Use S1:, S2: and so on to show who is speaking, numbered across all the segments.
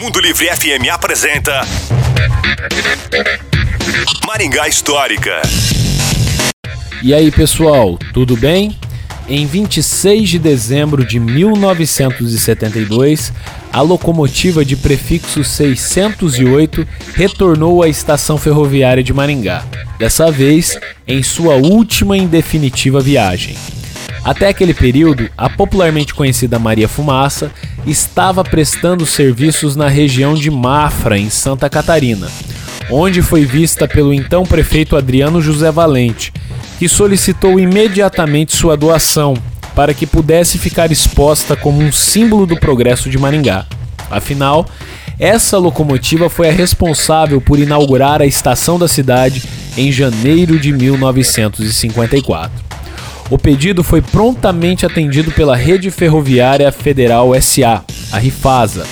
S1: Mundo Livre FM apresenta Maringá Histórica.
S2: E aí, pessoal, tudo bem? Em 26 de dezembro de 1972, a locomotiva de prefixo 608 retornou à estação ferroviária de Maringá, dessa vez em sua última e definitiva viagem. Até aquele período, a popularmente conhecida Maria Fumaça estava prestando serviços na região de Mafra, em Santa Catarina, onde foi vista pelo então prefeito Adriano José Valente, que solicitou imediatamente sua doação para que pudesse ficar exposta como um símbolo do progresso de Maringá. Afinal, essa locomotiva foi a responsável por inaugurar a estação da cidade em janeiro de 1954. O pedido foi prontamente atendido pela Rede Ferroviária Federal SA, a Rifasa.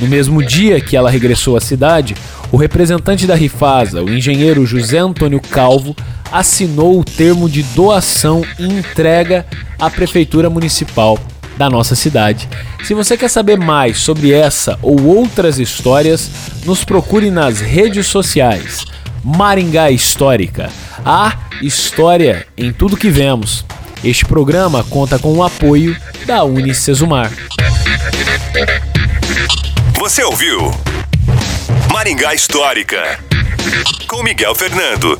S2: No mesmo dia que ela regressou à cidade, o representante da Rifasa, o engenheiro José Antônio Calvo, assinou o termo de doação e entrega à Prefeitura Municipal da nossa cidade. Se você quer saber mais sobre essa ou outras histórias, nos procure nas redes sociais. Maringá Histórica. A história em tudo que vemos. Este programa conta com o apoio da Unicesumar.
S1: Você ouviu Maringá Histórica com Miguel Fernando.